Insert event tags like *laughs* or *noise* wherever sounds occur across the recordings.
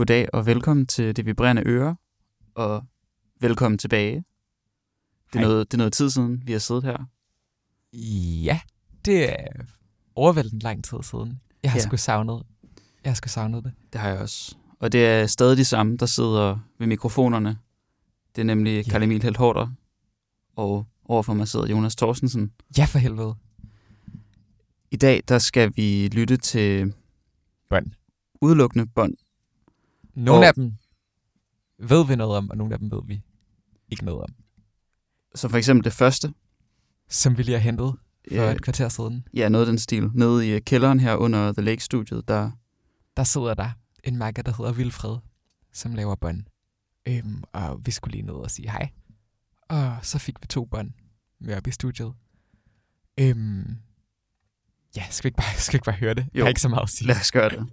Goddag og velkommen til Det Vibrerende Øre, og velkommen tilbage. Det er, Hej. noget, det er noget tid siden, vi har siddet her. Ja, det er overvældende lang tid siden. Jeg har Ja. sgu savnet, jeg har sgu savnet det. Det har jeg også. Og det er stadig de samme, der sidder ved mikrofonerne. Det er nemlig Ja. Karl Emil Helthorter, og overfor mig sidder Jonas Thorstensen. Ja, for helvede. I dag der skal vi lytte til Bånd. udelukkende bånd. Nogle Og- af dem ved vi noget om, og nogle af dem ved vi ikke noget om. Så for eksempel det første, Som vi lige har hentet for Ja. et kvarter siden. ja, noget af den stil, nede i øh, kælderen her under The Lake-studiet, der Der sidder der en makker, der hedder Vilfred, som laver bånd. Øhm, og vi skulle lige ned og sige hej. Og så fik vi to bånd med op i studiet. Øhm, ja, skal vi ikke bare, *laughs* skal vi ikke bare høre det? Jeg Jo. har ikke så meget at sige. lad os gøre det. *laughs*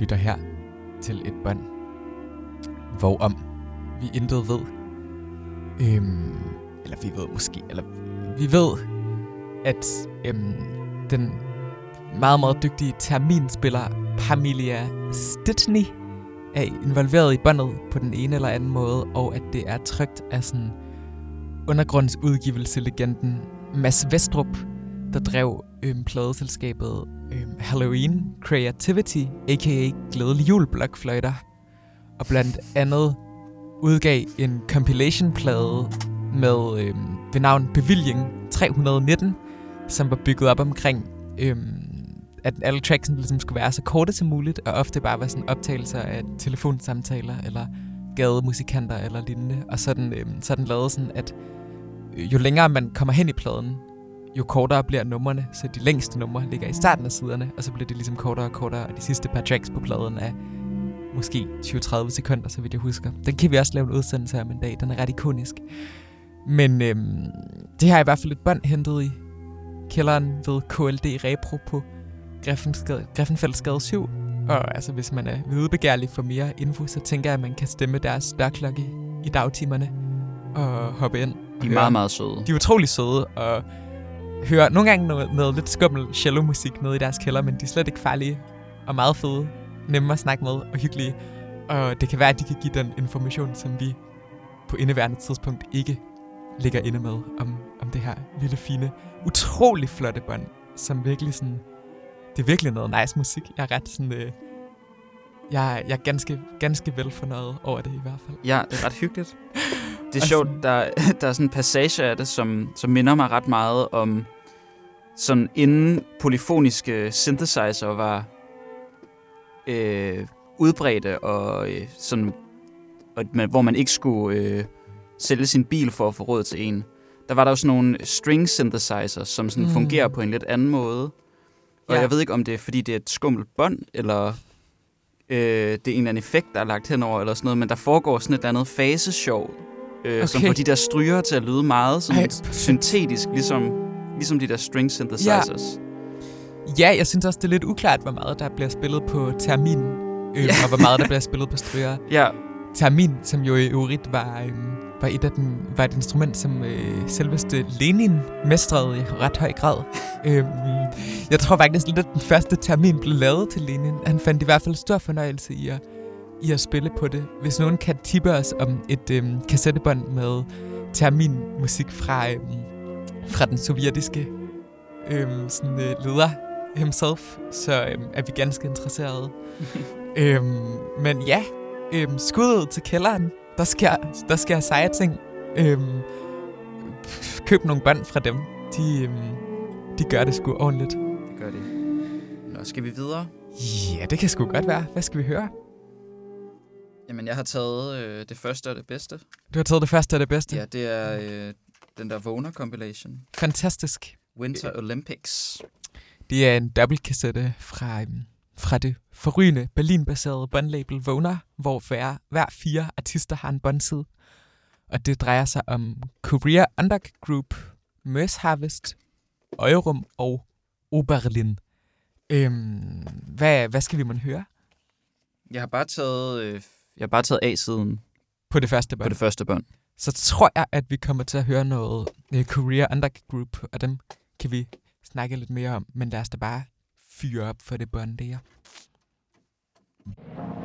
lytter her til et bånd, hvorom vi intet ved. Øhm, eller vi ved måske, eller vi ved, at øhm, den meget, meget dygtige terminspiller Pamela Stitney er involveret i båndet på den ene eller anden måde, og at det er trygt af sådan undergrundsudgivelse-legenden Mads Vestrup, der drev øhm, pladeselskabet øh, Halloween Creativity, a.k.a. Glædelig Jul Blokfløjter, og blandt andet udgav en compilation-plade med øh, ved navn Bevilling 319, som var bygget op omkring, øh, at alle tracksene ligesom skulle være så korte som muligt, og ofte bare var sådan optagelser af telefonsamtaler, eller gademusikanter eller lignende. Og så øh, den, øhm, så den lavet sådan, at jo længere man kommer hen i pladen, jo kortere bliver numrene, så de længste numre ligger i starten af siderne, og så bliver det ligesom kortere og kortere, og de sidste par tracks på pladen er måske 20-30 sekunder, så vidt jeg husker. Den kan vi også lave en udsendelse om en dag, den er ret ikonisk. Men øhm, det har i hvert fald et bånd hentet i kælderen ved KLD Repro på Greffenfeldsgade 7. Og altså, hvis man er videbegærlig for mere info, så tænker jeg, at man kan stemme deres dørklokke i dagtimerne og hoppe ind. De er meget, meget søde. De er utrolig søde, og hører nogle gange noget, noget lidt skummel cello-musik nede i deres kælder, men de er slet ikke farlige og meget fede, nemme at snakke med og hyggelige. Og det kan være, at de kan give den information, som vi på indeværende tidspunkt ikke ligger inde med om, om det her lille, fine, utrolig flotte bånd, som virkelig sådan... Det er virkelig noget nice musik. Jeg er ret sådan... Øh, jeg, jeg er ganske, ganske velfornøjet over det i hvert fald. Ja, det er ret hyggeligt. *laughs* Det er sjovt, der, *laughs* der er sådan en passage af det, som, som minder mig ret meget om sådan inden polyfoniske synthesizer var øh, udbredte, og øh, sådan, og, hvor man ikke skulle øh, sælge sin bil for at få råd til en. Der var der jo sådan nogle string synthesizers, som sådan mm. fungerer på en lidt anden måde. Og ja. jeg ved ikke, om det er, fordi det er et skummelt bånd, eller øh, det er en eller anden effekt, der er lagt henover, eller sådan noget, men der foregår sådan et andet faseshow, øh, okay. som får de der stryger til at lyde meget sådan Ej. syntetisk, ligesom, ligesom de der string synthesizers. Ja. ja, jeg synes også, det er lidt uklart, hvor meget der bliver spillet på termin, øh, ja. og hvor meget der bliver spillet på stryger. *laughs* Ja. Termin, som jo i øvrigt var, øh, var, et af den, var et instrument, som øh, selveste Lenin mestrede i ret høj grad. *laughs* øhm, jeg tror faktisk lidt, at den første termin blev lavet til Lenin. Han fandt i hvert fald stor fornøjelse i at i at spille på det. Hvis nogen kan tippe os om et øhm, kassettebånd med terminmusik fra, øhm, fra den sovjetiske øhm, sådan, øh, leder himself, så øhm, er vi ganske interesserede. *laughs* øhm, men ja, øhm, skuddet til kælderen. Der sker, der sker seje ting. Øhm, køb nogle bånd fra dem. De, øhm, de gør det sgu ordentligt. Det gør de. Nå, skal vi videre? Ja, det kan sgu godt være. Hvad skal vi høre? Jamen, jeg har taget øh, det første og det bedste. Du har taget det første og det bedste? Ja, det er øh, den der Vågner compilation. Fantastisk. Winter Olympics. Det er en dobbeltkassette fra, øhm, fra det forrygende Berlin-baserede bondlabel Vågner, hvor hver, hver fire artister har en bondside. Og det drejer sig om Korea Undergroup, Møs Harvest, Øjerum og Oberlin. Øhm, hvad, hvad skal vi måtte høre? Jeg har bare taget øh, jeg har bare taget A-siden. På det første bånd? På det første bånd. Så tror jeg, at vi kommer til at høre noget uh, Korea Undergroup, og dem kan vi snakke lidt mere om. Men lad os da bare fyre op for det bånd der. De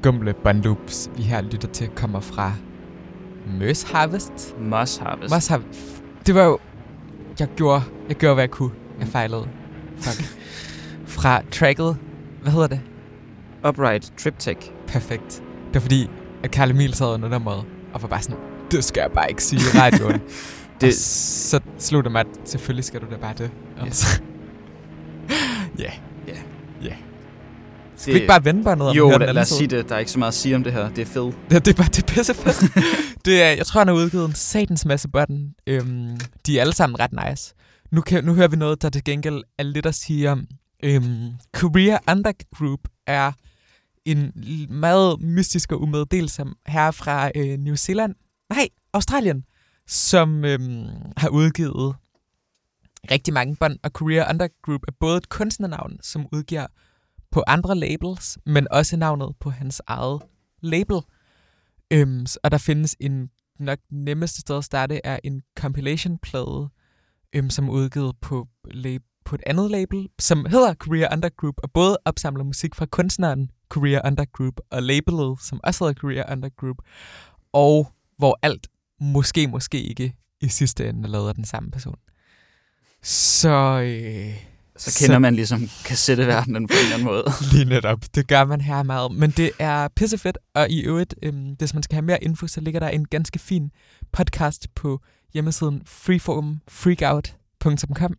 skumle bundloops, vi her lytter til, kommer fra Møs Harvest. Moss Harvest. Moss Harvest. Det var jo... Jeg gjorde, jeg gjorde, hvad jeg kunne. Jeg fejlede. Fuck. *laughs* fra tracket... Hvad hedder det? Upright Triptych. Perfekt. Det var fordi, at Karl Emil sad under nummeret, og var bare sådan, det skal jeg bare ikke sige i radioen. *laughs* det... Og så slog det mig, at selvfølgelig skal du da bare det. Yes. *laughs* Ja. Ja. Ja. Skal vi ikke bare vende båndet om Jo, lad, lad os sige det. Der er ikke så meget at sige om det her. Det er fedt. *laughs* Ja, det er bare det er pisse fedt. *laughs* det er, jeg tror, han har udgivet en satans masse button. Øhm, de er alle sammen ret nice. Nu, kan, nu hører vi noget, der til gengæld er lidt at sige om. Øhm, Korea Undergroup er en meget mystisk og umeddelsom herre fra øh, New Zealand. Nej, Australien. Som øhm, har udgivet rigtig mange bånd. Og Korea Undergroup er både et kunstnernavn, som udgiver på andre labels, men også navnet på hans eget label. Øhm, og der findes en nok nemmeste sted at starte er en compilation-plade, øhm, som er udgivet på, lab- på et andet label, som hedder Career Undergroup, og både opsamler musik fra kunstneren Career Undergroup og labelet, som også hedder Career Undergroup, og hvor alt måske, måske ikke i sidste ende er lavet af den samme person. Så øh, så kender man ligesom kassetteverdenen på en eller anden måde. *laughs* Lige netop. Det gør man her meget. Men det er pissefedt, og i øvrigt, øhm, hvis man skal have mere info, så ligger der en ganske fin podcast på hjemmesiden freeformfreakout.com,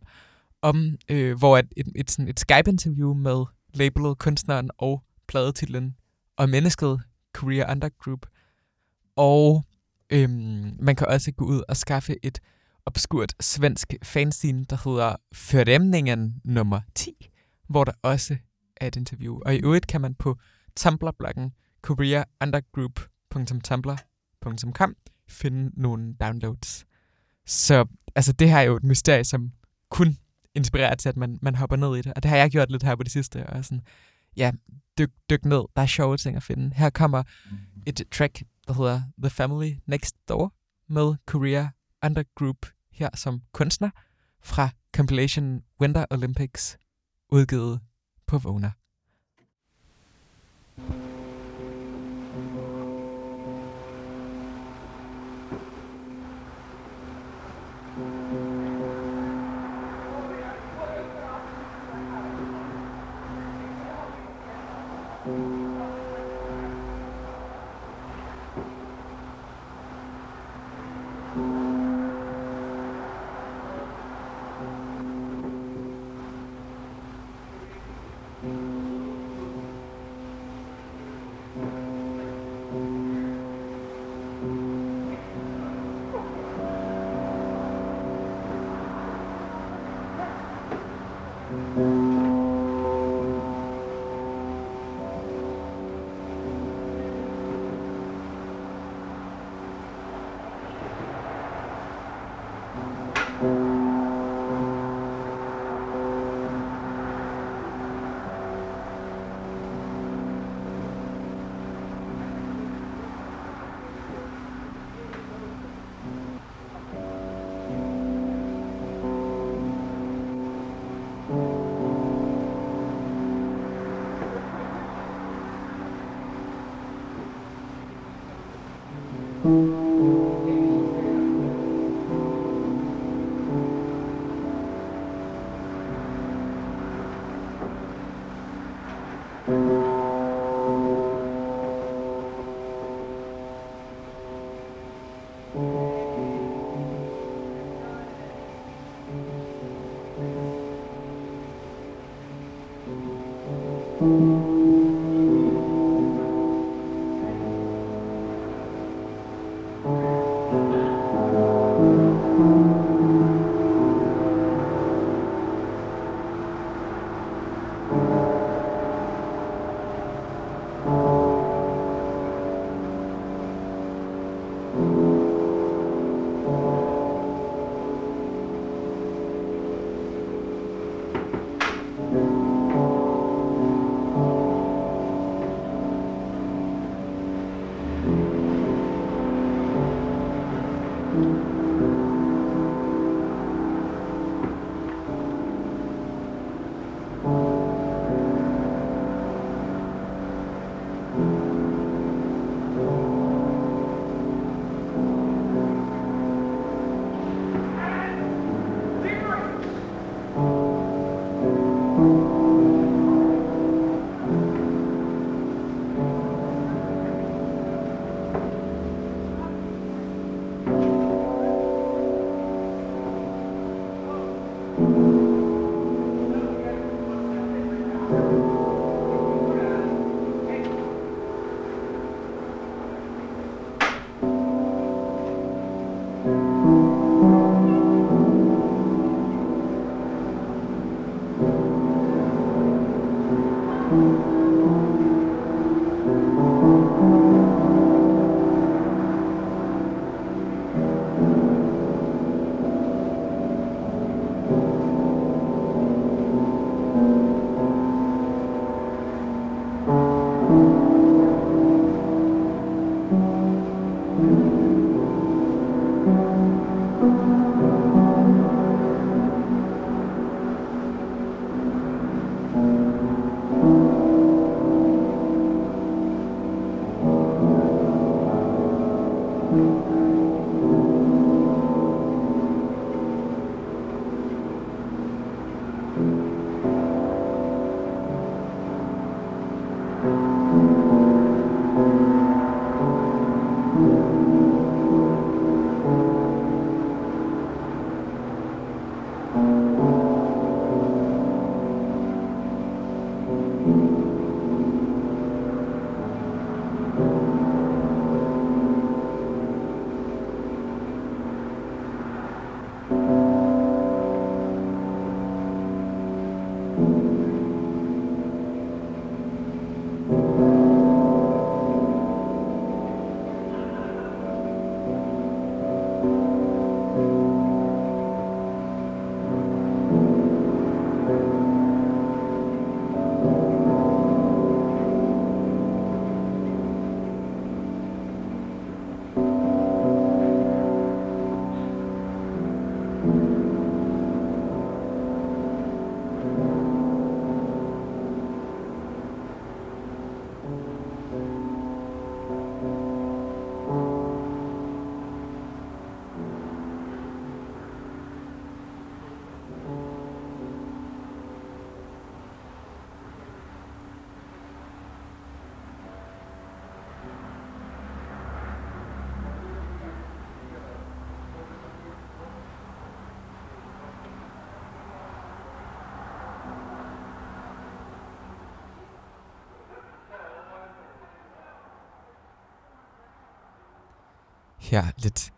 om, øh, hvor et, et, et, sådan et Skype-interview med labelet, kunstneren og pladetitlen og mennesket Korea Undergroup. Og øhm, man kan også gå ud og skaffe et obskurt svensk fanzine, der hedder Förämningen nummer 10, hvor der også er et interview. Og i øvrigt kan man på Tumblr-bloggen koreaundergroup.tumblr.com finde nogle downloads. Så altså, det her er jo et mysterie, som kun inspirerer til, at man, man hopper ned i det. Og det har jeg gjort lidt her på det sidste. Og sådan, ja, dyk, dyk ned. Der er sjove ting at finde. Her kommer et track, der hedder The Family Next Door med Korea Undergroup her som kunstner fra compilation Winter Olympics udgivet på Vågner. Thank mm -hmm. you. Her lidt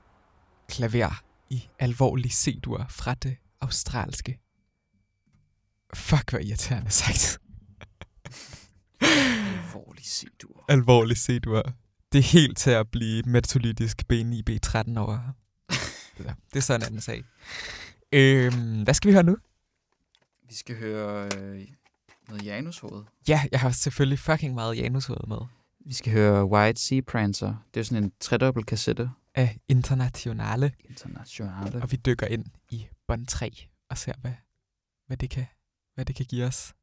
klaver i alvorlig C-dur fra det australske. Fuck, hvor irriterende sagt. Alvorlig C-dur. alvorlig C-dur. Det er helt til at blive metolitisk BNI B13 over. Det er så en anden sag. Øhm, hvad skal vi høre nu? Vi skal høre øh, noget Janushoved. Ja, jeg har selvfølgelig fucking meget Janushoved med. Vi skal høre White Sea Prancer. Det er sådan en tredobbelt kassette. Af Internationale. Internationale. Og vi dykker ind i bånd 3 og ser, hvad, hvad, det kan, hvad det kan give os.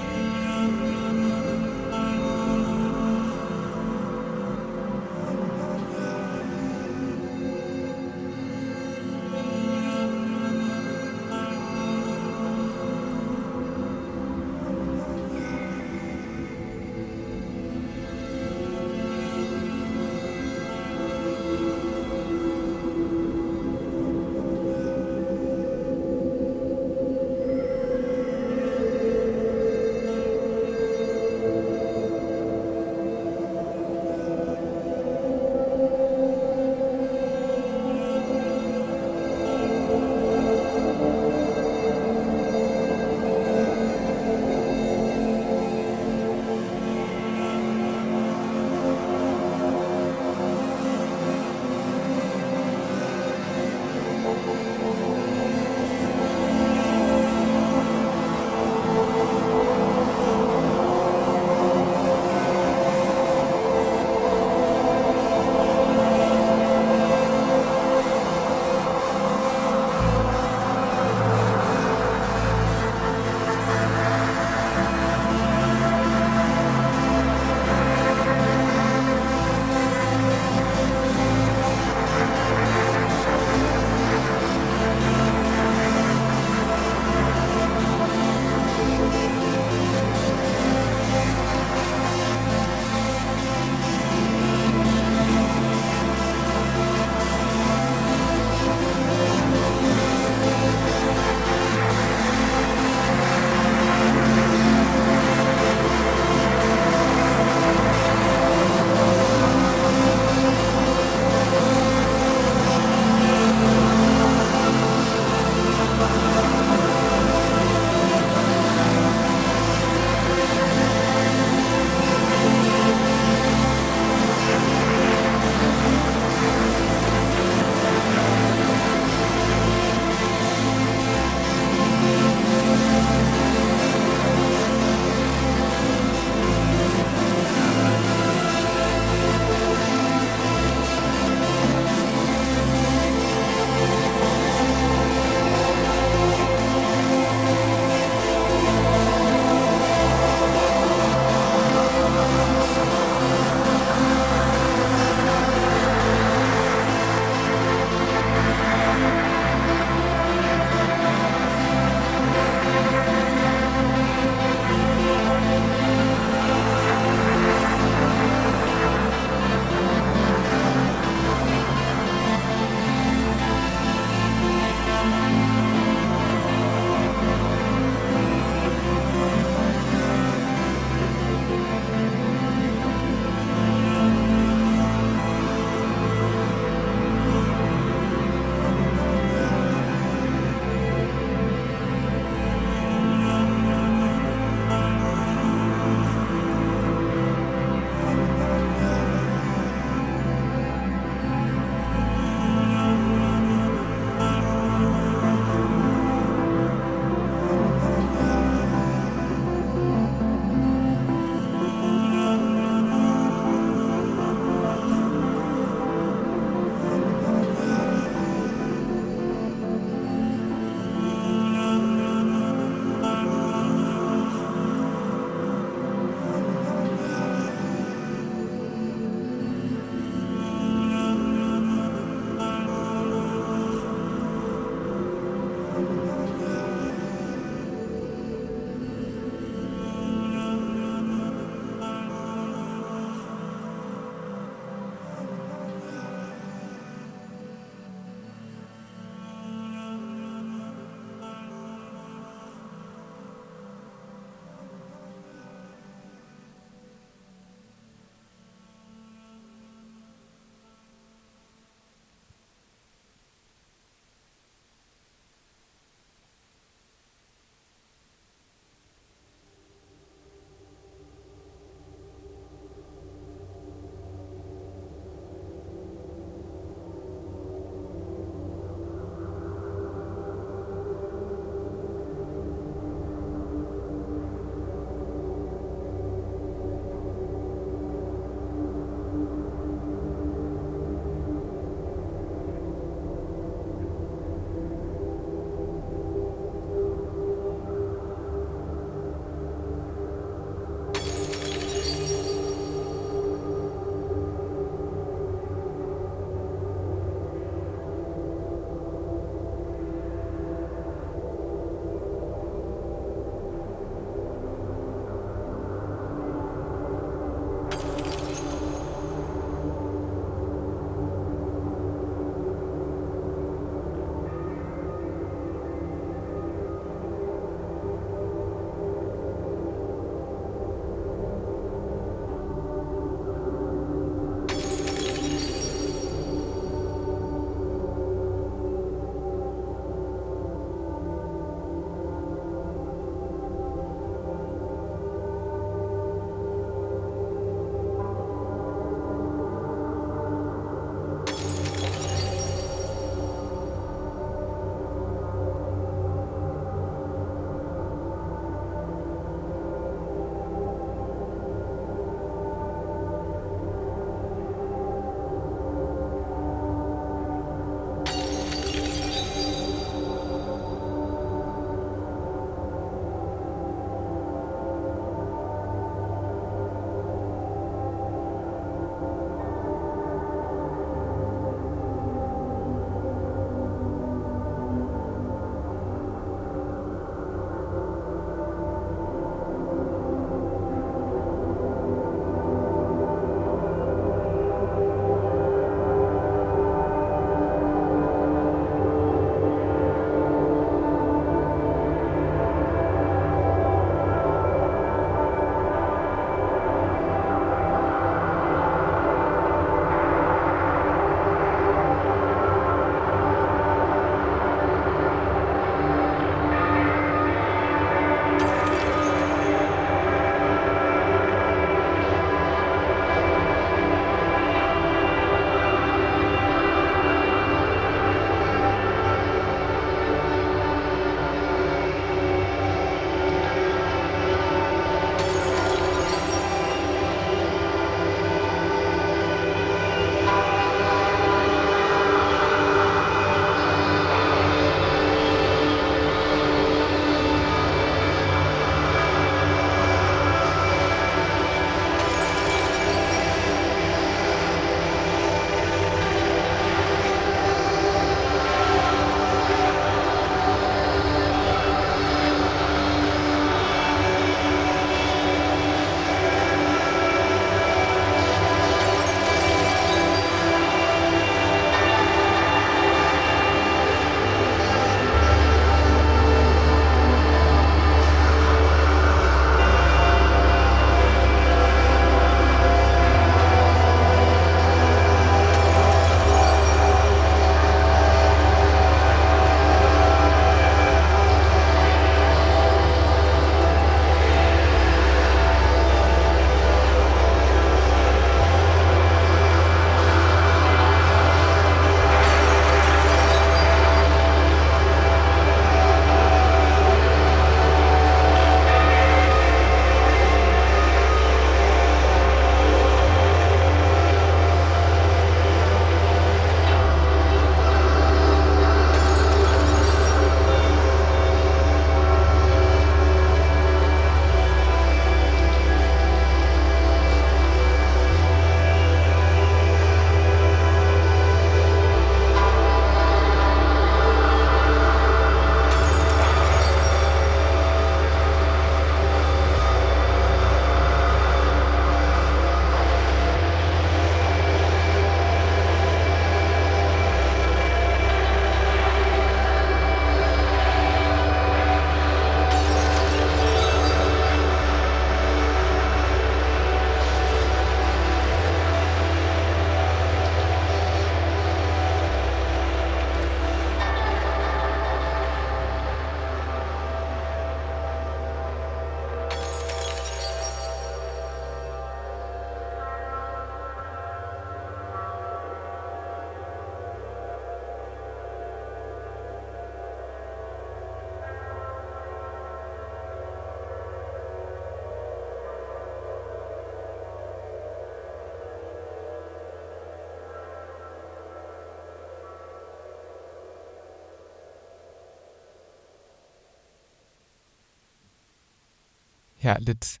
Her lidt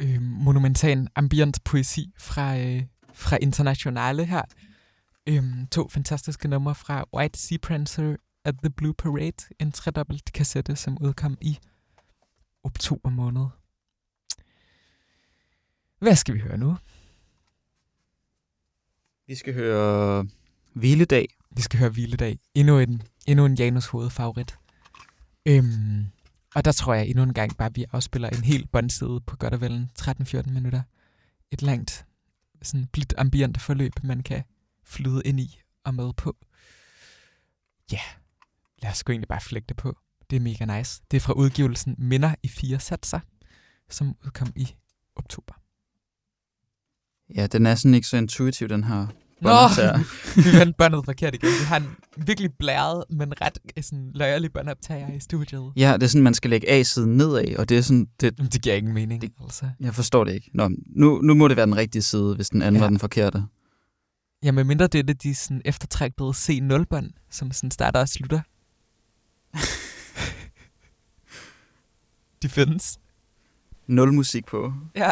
øh, monumental ambient poesi fra, øh, fra Internationale her. Øh, to fantastiske numre fra White Sea Prancer at the Blue Parade, en tredobbelt kassette, som udkom i oktober måned. Hvad skal vi høre nu? Vi skal høre Hviledag. Vi skal høre Hviledag. Endnu en, endnu en Janus hovedfavorit. Øhm, og der tror jeg endnu en gang bare, at vi afspiller en helt båndside på godt og vel 13-14 minutter. Et langt, sådan blidt ambient forløb, man kan flyde ind i og med på. Ja, yeah. lad os gå egentlig bare flægte det på. Det er mega nice. Det er fra udgivelsen Minder i fire satser, som udkom i oktober. Ja, den er sådan ikke så intuitiv, den her båndoptager. *laughs* vi vendte båndet forkert igen. Vi har en virkelig blæret, men ret sådan, løjerlig båndoptager i studiet. Ja, det er sådan, man skal lægge A-siden nedad, og det er sådan, det, Jamen, Det giver ingen mening, Det- altså. jeg forstår det ikke. Nå, nu, nu må det være den rigtige side, hvis den anden Ja. ja. var den forkerte. Ja, med mindre det er det, de sådan eftertræktede C0-bånd, som sådan starter og slutter. *laughs* de findes. Nul musik på. Ja.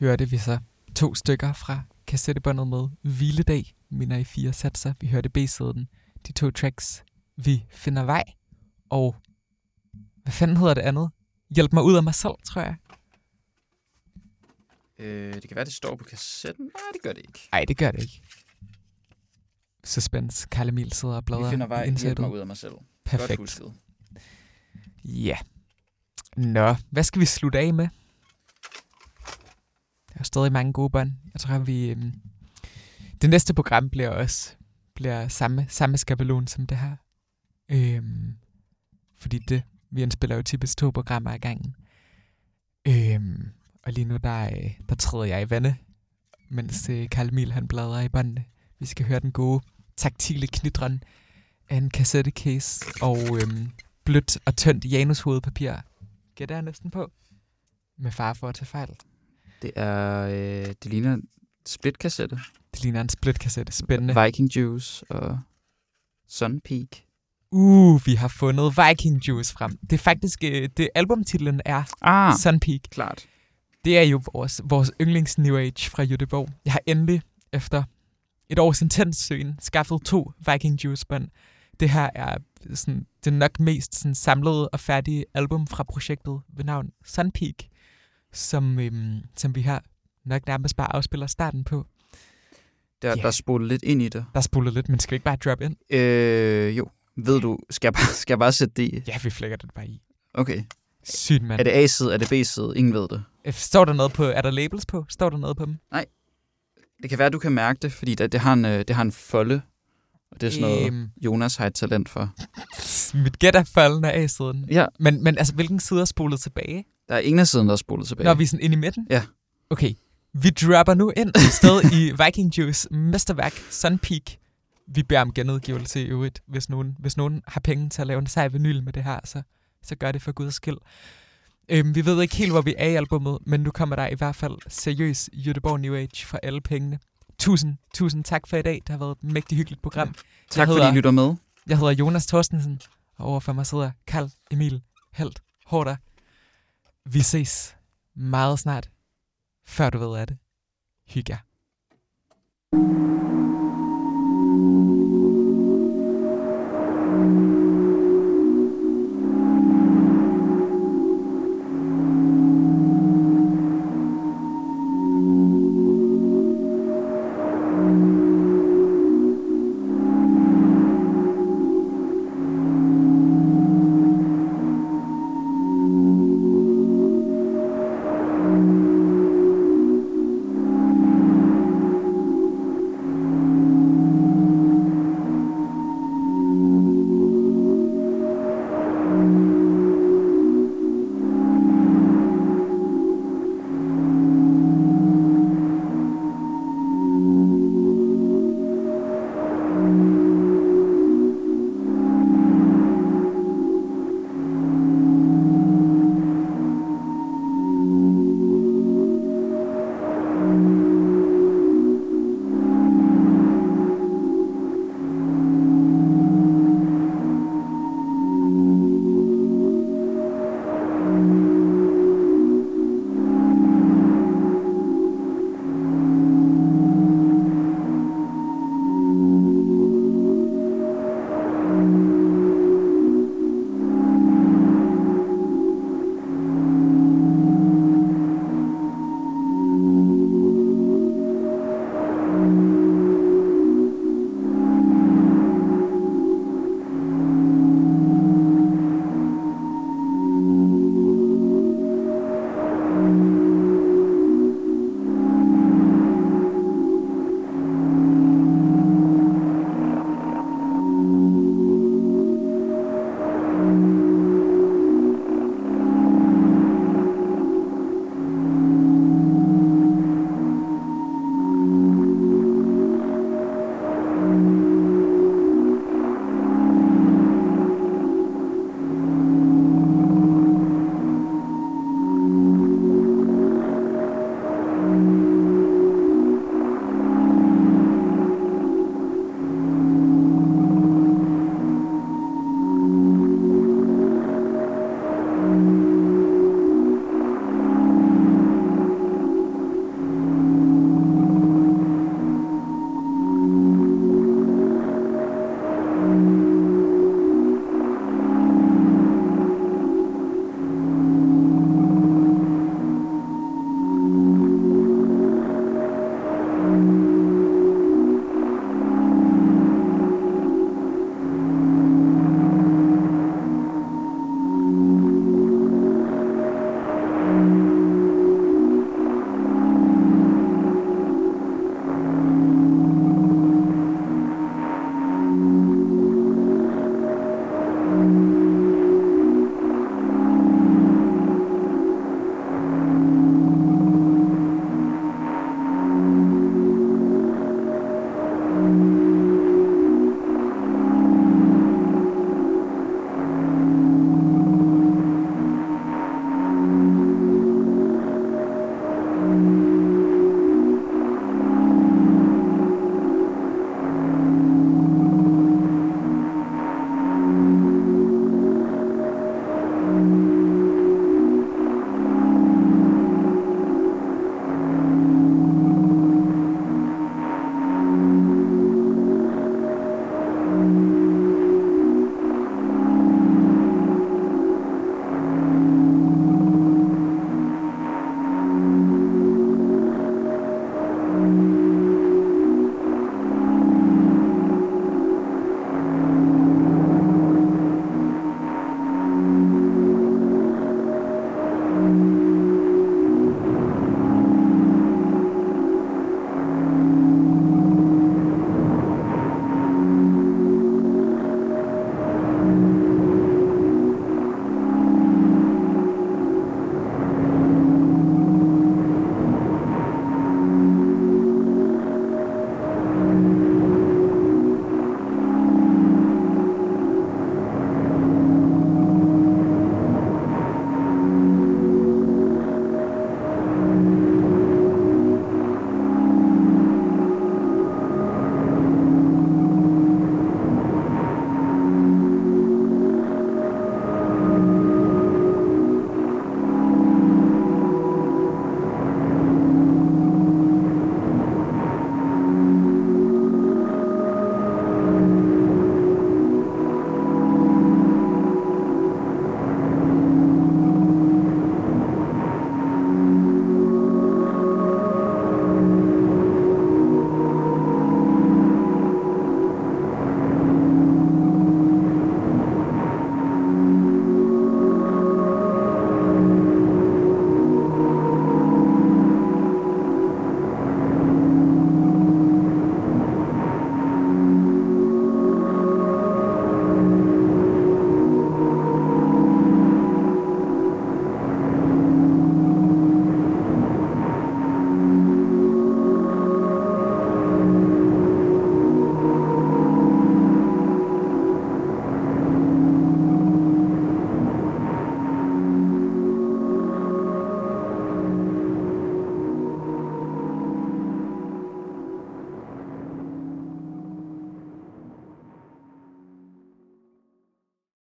hørte vi så to stykker fra kassettebåndet med Hviledag, minder i fire satser. Vi hørte B-siden, de to tracks, Vi finder vej, og hvad fanden hedder det andet? Hjælp mig ud af mig selv, tror jeg. Øh, det kan være, det står på kassetten. Nej, det gør det ikke. Nej, det gør det ikke. Suspense. Karl Emil sidder og bladrer Vi finder vej, hjælp mig ud af mig selv. Godt Perfekt. husket. Ja. Nå, hvad skal vi slutte af med? Der er stadig mange gode bånd. Jeg tror, vi... Øhm, det næste program bliver også bliver samme, samme skabelon som det her. Øhm, fordi det, vi indspiller jo typisk to programmer ad gangen. Øhm, og lige nu, der, øh, der træder jeg i vandet, mens øh, Karl Emil han bladrer i båndene. Vi skal høre den gode, taktile knitren af en kassettecase og øhm, blødt og tyndt janushovedpapir. Gætter jeg næsten på. Med far for at tage fejl. Det er, øh, det ligner en splitkassette. Det ligner en splitkassette. Spændende. Viking Juice og Sun Peak. Uh, vi har fundet Viking Juice frem. Det er faktisk, øh, det albumtitlen er Ah, Sun Peak. klart. Det er jo vores, vores yndlings New Age fra Jødeborg. Jeg har endelig, efter et års intens søgen, skaffet to Viking Juice bånd. Det her er sådan, det nok mest sådan, samlede og færdige album fra projektet ved navn Sun Peak, som, øhm, som vi her nok nærmest bare afspiller starten på. Der, Ja. der er spolet lidt ind i det. Der er spolet lidt, men skal vi ikke bare drop ind? Øh, jo. Ved du, skal jeg bare, skal jeg bare sætte det i? Ja, vi flækker det bare i. Okay. Sygt, mand. Er det A-side, er det B-side? Ingen ved det. Øh, Står der noget på, er der labels på? Står der noget på dem? Det kan være, du kan mærke det, fordi det, det, har, en, øh, det har en folde. Og det er sådan noget, Øhm, Jonas har et talent for. mit gæt er faldende af siden. Ja, Men, men altså, hvilken side er spolet tilbage? Der er ingen af siden, der er spolet tilbage. Når vi er sådan ind i midten? Ja. Okay. Vi dropper nu ind et sted i *laughs* Viking Juice mesterværk Sun Peak. Vi beder om genudgivelse i øvrigt. Hvis nogen, hvis nogen har penge til at lave en sej vinyl med det her, så, så gør det for guds skyld. Øhm, vi ved ikke helt, hvor vi er i albummet, men nu kommer der i hvert fald seriøs Göteborg New Age for alle pengene. Tusind, tusind tak for i dag. Det har været et mægtigt hyggeligt program. tak jeg fordi hedder- I lytter med. Jeg hedder Jonas Thorstensen, og overfor mig sidder Karl Emil Helt Hårder. Vi ses meget snart. Før du ved af det. Hygge jer.